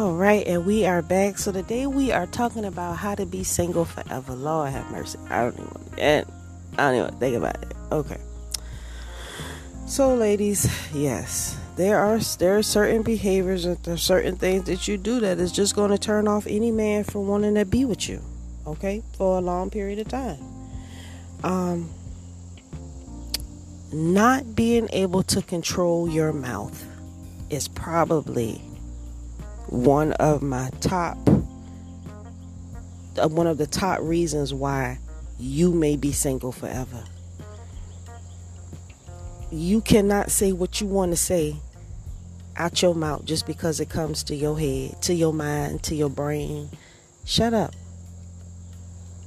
All right, and we are back. So today we are talking about how to be single forever. Lord have mercy. I don't even. And I don't even think about it. Okay. So, ladies, yes, there are there are certain behaviors and there are certain things that you do that is just going to turn off any man from wanting to be with you. Okay, for a long period of time. Um, not being able to control your mouth is probably one of my top uh, one of the top reasons why you may be single forever. You cannot say what you want to say out your mouth just because it comes to your head, to your mind, to your brain. Shut up.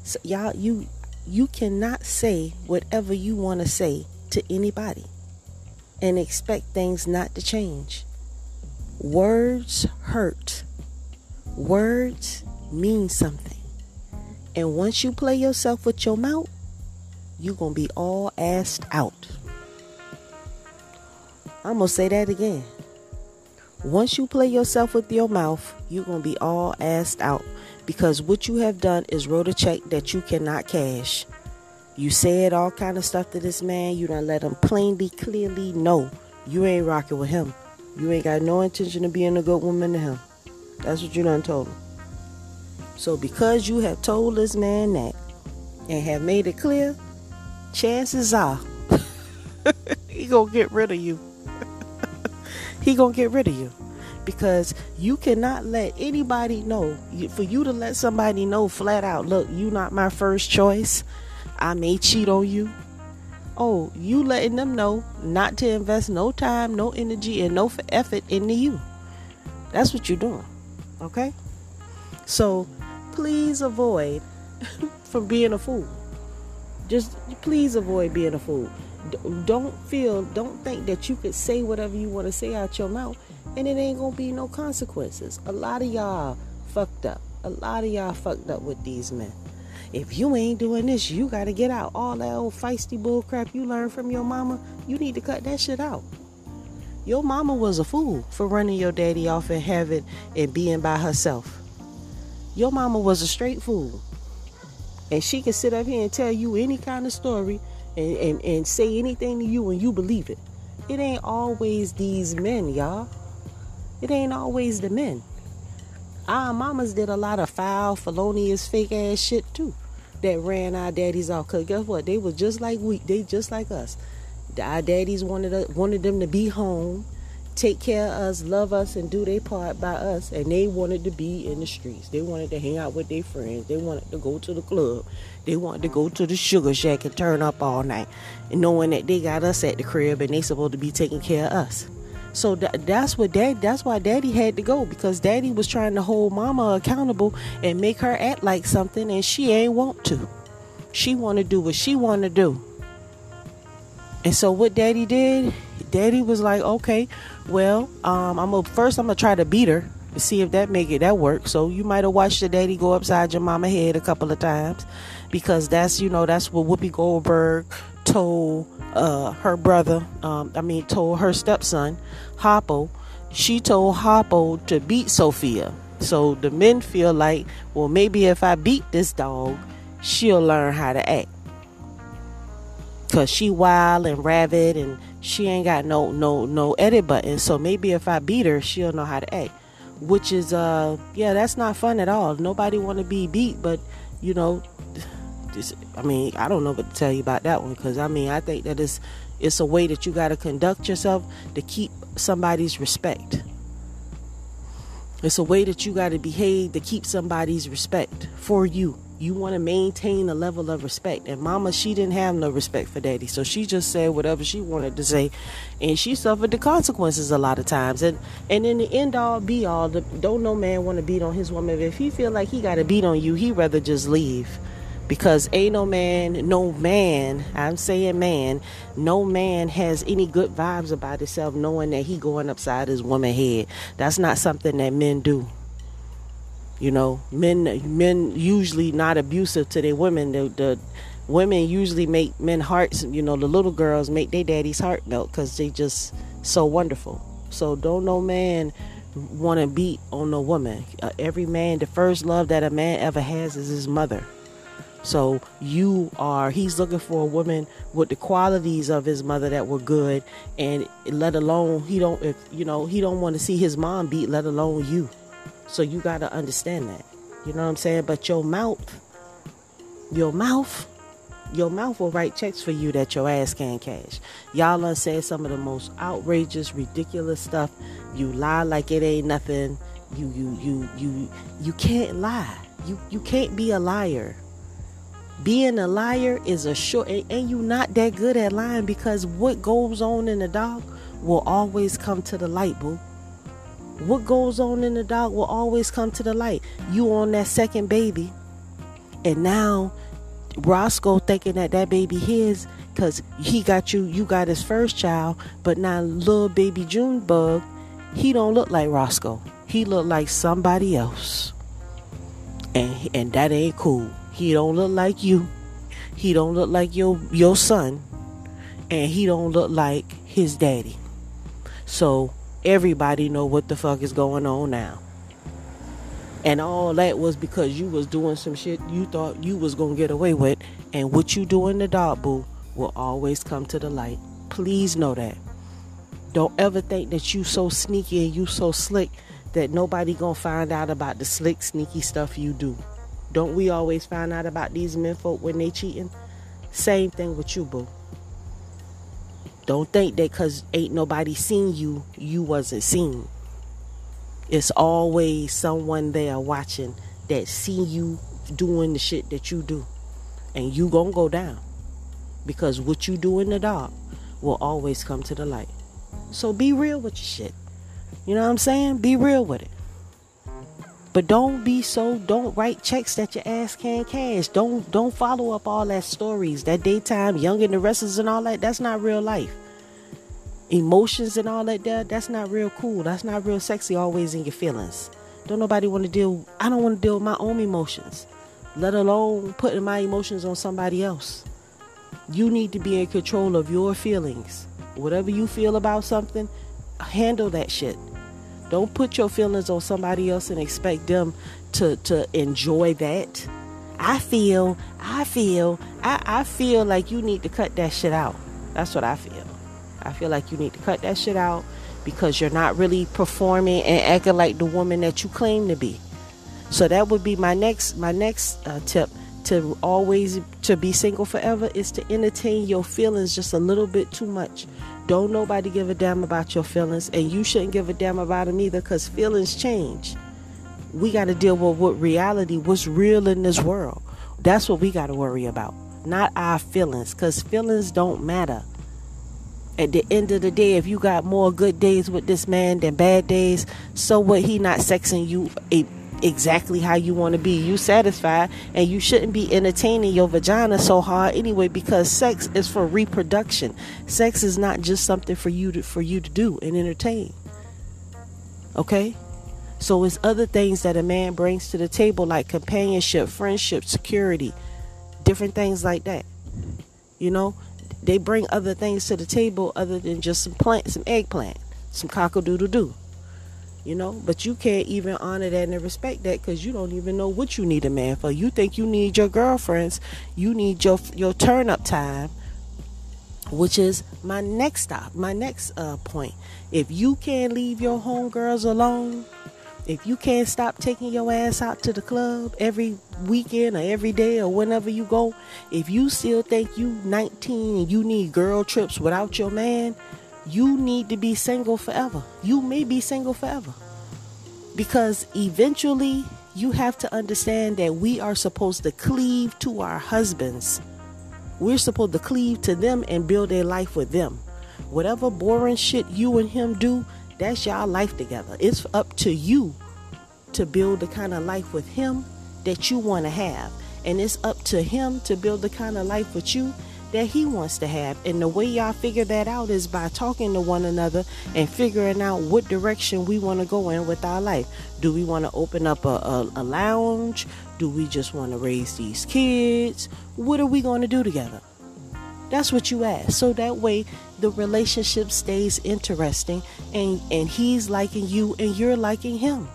So y'all you you cannot say whatever you want to say to anybody and expect things not to change. Words hurt. Words mean something. And once you play yourself with your mouth, you're going to be all assed out. I'm going to say that again. Once you play yourself with your mouth, you're going to be all assed out because what you have done is wrote a check that you cannot cash. You said all kind of stuff to this man. You don't let him plainly, clearly know you ain't rocking with him. You ain't got no intention of being a good woman to him. That's what you done told him. So because you have told this man that and have made it clear, chances are he gonna get rid of you. he gonna get rid of you because you cannot let anybody know for you to let somebody know flat out look you not my first choice i may cheat on you Oh, you letting them know not to invest no time, no energy, and no effort into you. That's what you're doing. Okay? So please avoid from being a fool. Just please avoid being a fool. Don't feel, don't think that you could say whatever you want to say out your mouth and it ain't gonna be no consequences. A lot of y'all fucked up. A lot of y'all fucked up with these men if you ain't doing this, you got to get out. All that old feisty bull crap you learned from your mama, you need to cut that shit out. Your mama was a fool for running your daddy off and having and being by herself. Your mama was a straight fool. And she can sit up here and tell you any kind of story and, and, and say anything to you and you believe it. It ain't always these men, y'all. It ain't always the men. Our mamas did a lot of foul, felonious, fake ass shit too that ran our daddies off. Cause guess what? They were just like we. They just like us. Our daddies wanted us, wanted them to be home, take care of us, love us, and do their part by us. And they wanted to be in the streets. They wanted to hang out with their friends. They wanted to go to the club. They wanted to go to the sugar shack and turn up all night, and knowing that they got us at the crib and they supposed to be taking care of us. So that's what dad. That's why daddy had to go because daddy was trying to hold mama accountable and make her act like something, and she ain't want to. She want to do what she want to do. And so what daddy did, daddy was like, okay, well, um, I'm gonna first I'm gonna try to beat her to see if that make it that work. So you might have watched the daddy go upside your mama head a couple of times because that's you know that's what Whoopi Goldberg told uh, her brother, um, I mean, told her stepson, Harpo, she told Harpo to beat Sofia. So the men feel like, well, maybe if I beat this dog, she'll learn how to act. Cause she wild and rabid and she ain't got no no no edit button. So maybe if I beat her, she'll know how to act. Which is uh yeah, that's not fun at all. Nobody wanna be beat, but you know, I mean, I don't know what to tell you about that one because I mean, I think that it's it's a way that you got to conduct yourself to keep somebody's respect. It's a way that you got to behave to keep somebody's respect for you. You want to maintain a level of respect. And mama, she didn't have no respect for daddy. So she just said whatever she wanted to say. And she suffered the consequences a lot of times. And and in the end all be all, the, don't no man want to beat on his woman. If he feel like he got to beat on you, he rather just leave because ain't no man, no man, I'm saying man, no man has any good vibes about himself knowing that he going upside his woman head. That's not something that men do. You know, men men usually not abusive to their women. The, the women usually make men hearts. You know, the little girls make their daddy's heart melt because they just so wonderful. So don't no man want to beat on a woman. Uh, every man, the first love that a man ever has is his mother. So you are, he's looking for a woman with the qualities of his mother that were good, and let alone he don't, if you know, he don't want to see his mom beat, let alone you. So you got to understand that. You know what I'm saying? But your mouth, your mouth, your mouth will write checks for you that your ass can't cash. Y'all done said some of the most outrageous, ridiculous stuff. You lie like it ain't nothing. You you you you you can't lie. You you can't be a liar. Being a liar is a short and, you not that good at lying because what goes on in the dark will always come to the light, boo. What goes on in the dark will always come to the light. You on that second baby, and now Roscoe thinking that that baby his because he got you, you got his first child, but now little baby Junebug, he don't look like Roscoe. He look like somebody else, and and that ain't cool. He don't look like you. He don't look like your your son. And he don't look like his daddy. So everybody know what the fuck is going on now. And all that was because you was doing some shit you thought you was gonna get away with. And what you do in the dark, boo, will always come to the light. Please know that. Don't ever think that you so sneaky and you so slick that nobody gonna find out about the slick, sneaky stuff you do. Don't we always find out about these men folk when they cheating? Same thing with you, boo. Don't think that because ain't nobody seen you, you wasn't seen. It's always someone there watching that see you doing the shit that you do. And you gonna go down. Because what you do in the dark will always come to the light. So be real with your shit. You know what I'm saying? Be real with it. But don't be so don't write checks that your ass can't cash. Don't don't follow up all that stories, that daytime, young and the restless and all that. That's not real life. Emotions and all that that that's not real cool. That's not real sexy always in your feelings. Don't nobody want to deal I don't want to deal with my own emotions. Let alone putting my emotions on somebody else. You need to be in control of your feelings. Whatever you feel about something, handle that shit. Don't put your feelings on somebody else and expect them to, to enjoy that. I feel, I feel, I, I feel like you need to cut that shit out. That's what I feel. I feel like you need to cut that shit out because you're not really performing and acting like the woman that you claim to be. So that would be my next my next uh, tip to always to be single forever is to entertain your feelings just a little bit too much. Don't nobody give a damn about your feelings, and you shouldn't give a damn about them either because feelings change. We got to deal with what reality, what's real in this world. That's what we got to worry about, not our feelings because feelings don't matter. At the end of the day, if you got more good days with this man than bad days, so what? He not sexing you a exactly how you want to be. You satisfied, and you shouldn't be entertaining your vagina so hard anyway because sex is for reproduction. Sex is not just something for you to for you to do and entertain. Okay? So it's other things that a man brings to the table like companionship, friendship, security, different things like that. You know, they bring other things to the table other than just some plant, some eggplant, some cockle doodle doo you know? But you can't even honor that and respect that because you don't even know what you need a man for. You think you need your girlfriends. You need your your turn up time which is my next stop my next uh, point. If you can't leave your homegirls alone if you can't stop taking your ass out to the club every weekend or every day or whenever you go if you still think you 19 and you need girl trips without your man you need to be single forever. You may be single forever. Because eventually you have to understand that we are supposed to cleave to our husbands. We're supposed to cleave to them and build a life with them. Whatever boring shit you and him do, that's y'all life together. It's up to you to build the kind of life with him that you want to have. And it's up to him to build the kind of life with you that he wants to have. And the way y'all figure that out is by talking to one another and figuring out what direction we want to go in with our life. Do we want to open up a, a, a lounge? Do we just want to raise these kids? What are we going to do together? That's what you ask. So that way the relationship stays interesting and and he's liking you and you're liking him.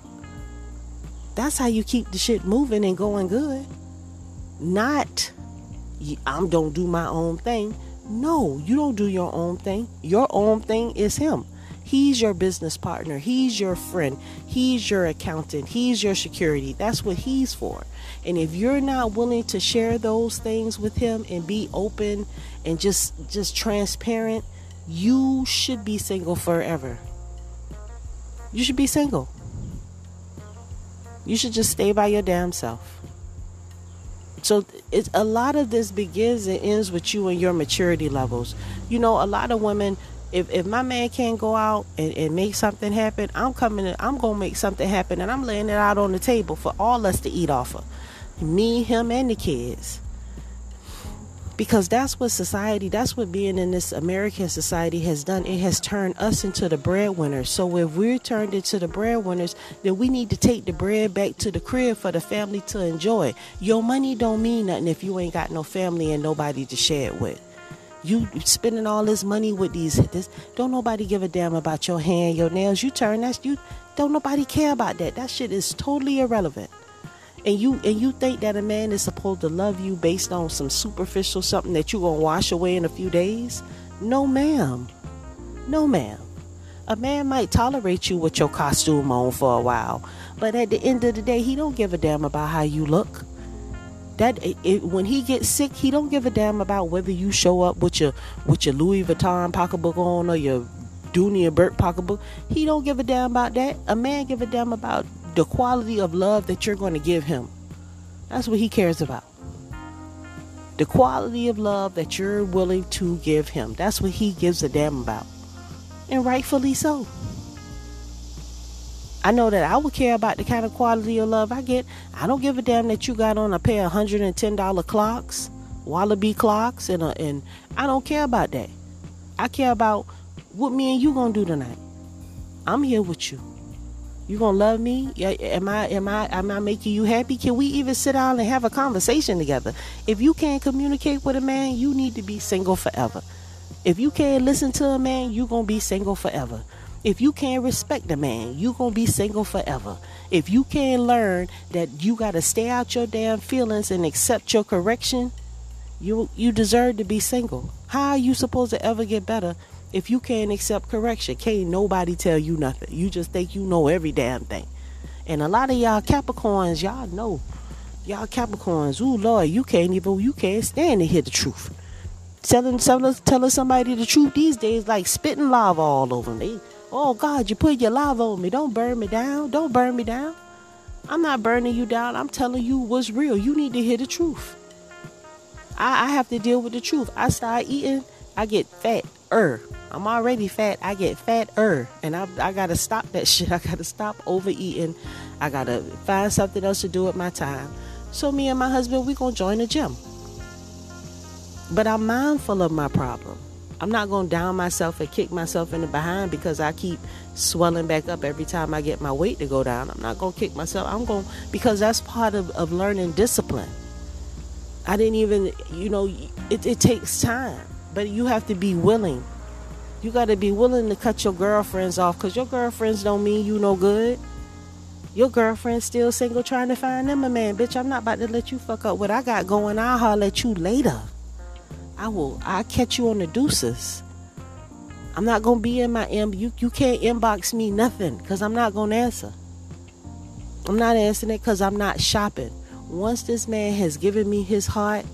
That's how you keep the shit moving and going good. Not I'm don't do my own thing. No, you don't do your own thing. Your own thing is him. He's your business partner. He's your friend. He's your accountant. He's your security. That's what he's for. And if you're not willing to share those things with him and be open and just just transparent, you should be single forever. You should be single. You should just stay by your damn self. So it's a lot of this begins and ends with you and your maturity levels. You know, a lot of women if, if my man can't go out and, and make something happen, I'm coming. To, I'm gonna make something happen, and I'm laying it out on the table for all us to eat off of, me, him, and the kids. Because that's what society, that's what being in this American society has done. It has turned us into the breadwinners. So if we're turned into the breadwinners, then we need to take the bread back to the crib for the family to enjoy. Your money don't mean nothing if you ain't got no family and nobody to share it with. You spending all this money with these this don't nobody give a damn about your hand, your nails. You turn that's you don't nobody care about that. That shit is totally irrelevant. And you and you think that a man is supposed to love you based on some superficial something that you're gonna wash away in a few days? No ma'am. No ma'am. A man might tolerate you with your costume on for a while, but at the end of the day, he don't give a damn about how you look that it, when he gets sick, he don't give a damn about whether you show up with your with your Louis Vuitton pocketbook on or your Dooney and Bourke pocketbook. He don't give a damn about that. A man give a damn about the quality of love that you're going to give him. That's what he cares about. The quality of love that you're willing to give him. That's what he gives a damn about. And rightfully so. I know that I would care about the kind of quality of love I get. I don't give a damn that you got on a pair of hundred and ten dollar Clarks, Wallabee Clarks, and a, and I don't care about that. I care about what me and you gonna do tonight. I'm here with you. You gonna love me? Am I am I am I making you happy? Can we even sit down and have a conversation together? If you can't communicate with a man, you need to be single forever. If you can't listen to a man, you gonna be single forever. If you can't respect a man, you gonna be single forever. If you can't learn that you gotta stay out your damn feelings and accept your correction, you you deserve to be single. How are you supposed to ever get better if you can't accept correction? Can't nobody tell you nothing. You just think you know every damn thing. And a lot of y'all Capricorns, y'all know. Y'all Capricorns, ooh Lord, you can't even you can't stand to hear the truth. Telling, telling, telling somebody the truth these days like spitting lava all over me. Oh God, you put your lava on me. Don't burn me down. Don't burn me down. I'm not burning you down. I'm telling you what's real. You need to hear the truth. I, I have to deal with the truth. I start eating, I get fat. Er, I'm already fat. I get fat. Er, and I, I gotta stop that shit. I gotta stop overeating. I gotta find something else to do with my time. So me and my husband, we gonna join the gym. But I'm mindful of my problem. I'm not to down myself and kick myself in the behind because I keep swelling back up every time I get my weight to go down. I'm not to kick myself. I'm going because that's part of, of learning discipline. I didn't even, you know, it, it takes time, but you have to be willing. You got to be willing to cut your girlfriends off because your girlfriends don't mean you no good. Your girlfriend's still single trying to find them a man. Bitch, I'm not about to let you fuck up what I got going. I'll holler at you later. I will I'll catch you on the deuces. I'm not gonna be in my M. You you can't inbox me nothing because I'm not gonna answer. I'm not answering it because I'm not shopping. Once this man has given me his heart,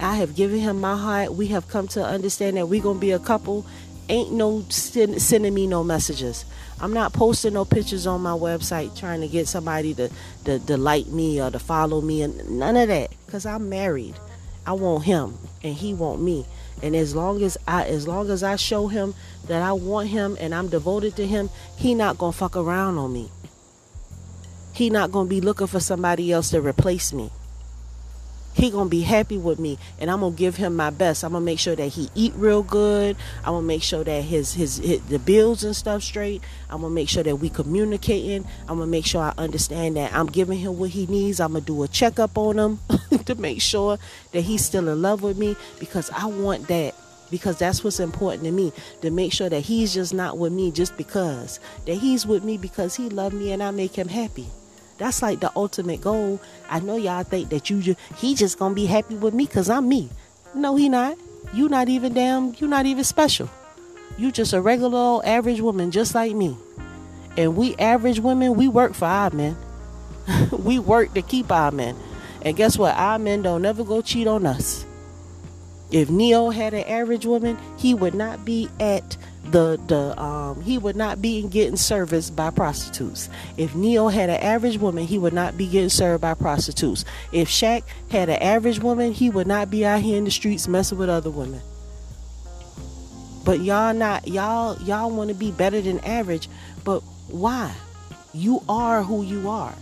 I have given him my heart. We have come to understand that we're gonna be a couple. Ain't no send, sending me no messages. I'm not posting no pictures on my website trying to get somebody to, to, to like me or to follow me and none of that because I'm married. I want him and he want me. And as long as I as long as I show him that I want him and I'm devoted to him, he not going to fuck around on me. He not going to be looking for somebody else to replace me he gonna be happy with me and i'm gonna give him my best. I'm gonna make sure that he eat real good. I'm gonna make sure that his, his, his the bills and stuff straight. I'm gonna make sure that we communicating. I'm gonna make sure i understand that i'm giving him what he needs. I'm gonna do a checkup on him to make sure that he's still in love with me because i want that because that's what's important to me to make sure that he's just not with me just because that he's with me because he loved me and I make him happy. That's like the ultimate goal. I know y'all think that you just he just gonna be happy with me because I'm me. No, he not. You not even damn. You not even special. You just a regular old average woman just like me. And we average women, we work for our men. we work to keep our men. And guess what? Our men don't never go cheat on us. If Ne-Yo had an average woman, he would not be at the the um he would not be getting serviced by prostitutes. If Ne-Yo had an average woman, he would not be getting served by prostitutes. If Shaq had an average woman, he would not be out here in the streets messing with other women. But y'all not y'all y'all want to be better than average, but why? You are who you are.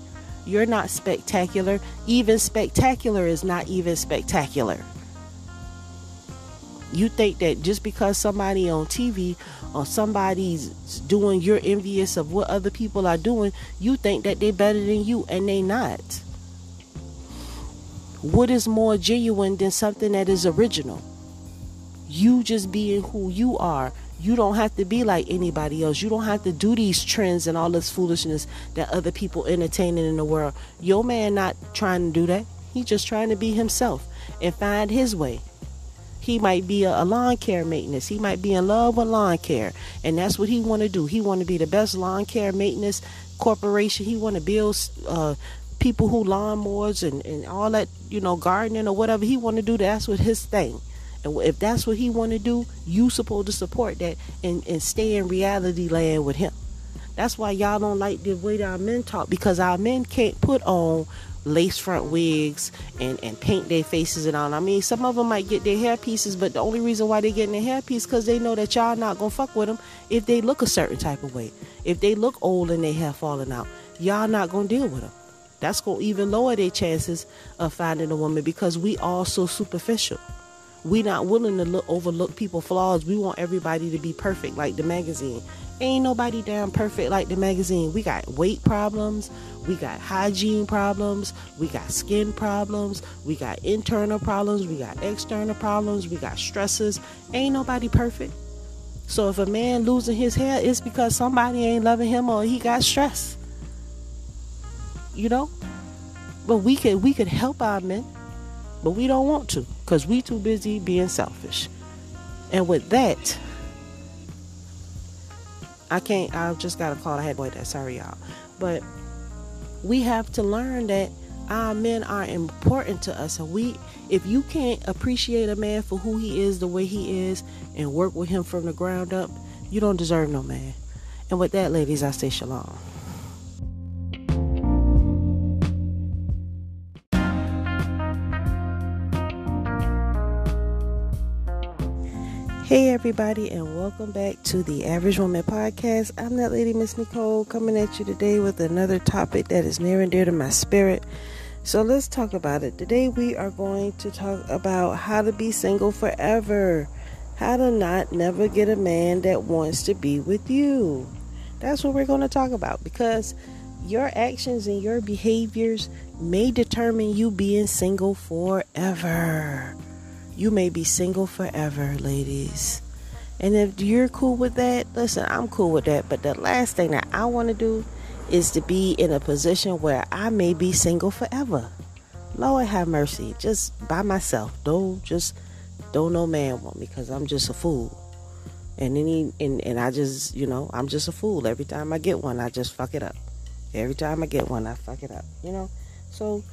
You're not spectacular. Even spectacular is not even spectacular. You think that just because somebody on TV or somebody's doing, you're envious of what other people are doing, you think that they're better than you, and they not. What is more genuine than something that is original? You just being who you are. You don't have to be like anybody else. You don't have to do these trends and all this foolishness that other people entertaining in the world. Your man not trying to do that. He's just trying to be himself and find his way. He might be a, a lawn care maintenance. He might be in love with lawn care, and that's what he want to do. He want to be the best lawn care maintenance corporation. He want to build uh, people who lawnmowers and, and all that, you know, gardening or whatever he want to do. That's what his thing. And if that's what he want to do, you supposed to support that and, and stay in reality land with him. That's why y'all don't like the way our men talk because our men can't put on lace front wigs and, and paint their faces and all. I mean, some of them might get their hair pieces, but the only reason why they getting their hair piece because they know that y'all not gonna fuck with them if they look a certain type of way. If they look old and they hair falling out, y'all not gonna deal with them. That's gonna even lower their chances of finding a woman because we all so superficial. We not willing to look overlook people flaws. We want everybody to be perfect like the magazine. Ain't nobody damn perfect like the magazine. We got weight problems, we got hygiene problems, we got skin problems, we got internal problems, we got external problems, we got stresses. Ain't nobody perfect. So if a man losing his hair, it's because somebody ain't loving him or he got stress. You know? But we could we could help our men, but we don't want to because we too busy being selfish. And with that, I can't. I just got a call. I had boy that. Sorry, y'all. But we have to learn that our men are important to us, and we. If you can't appreciate a man for who he is, the way he is, and work with him from the ground up, you don't deserve no man. And with that, ladies, I say shalom. Hey, everybody, and welcome back to the Average Woman Podcast. I'm that lady, Miss Nicole, coming at you today with another topic that is near and dear to my spirit. So let's talk about it. Today, we are going to talk about how to be single forever, how to not never get a man that wants to be with you. That's what we're going to talk about because your actions and your behaviors may determine you being single forever. You may be single forever, ladies. And if you're cool with that, listen, I'm cool with that. But the last thing that I want to do is to be in a position where I may be single forever. Lord have mercy, just by myself. Don't just don't no man want me because I'm just a fool. And he, and, and I just, you know, I'm just a fool. Every time I get one, I just fuck it up. Every time I get one, I fuck it up. You know? So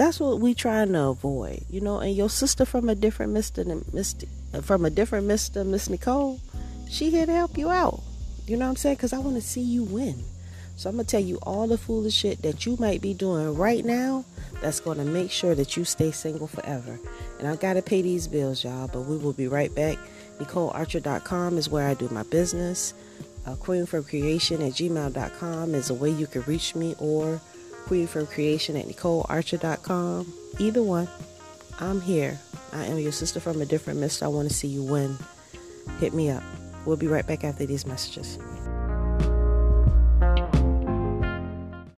that's what we trying to avoid, you know. And your sister from a different Mister, Mister, from a different Mister, Miss Nicole, she here to help you out. You know what I'm saying? Because I want to see you win. So I'm gonna tell you all the foolish shit that you might be doing right now. That's gonna make sure that you stay single forever. And I gotta pay these bills, y'all. But we will be right back. NicoleArcher.com is where I do my business. Uh, at gmail.com is a way you can reach me or Queen from Creation at NicoleArcher.com. Either one, I'm here. I am your sister from a different mist. I want to see you win. Hit me up. We'll be right back after these messages.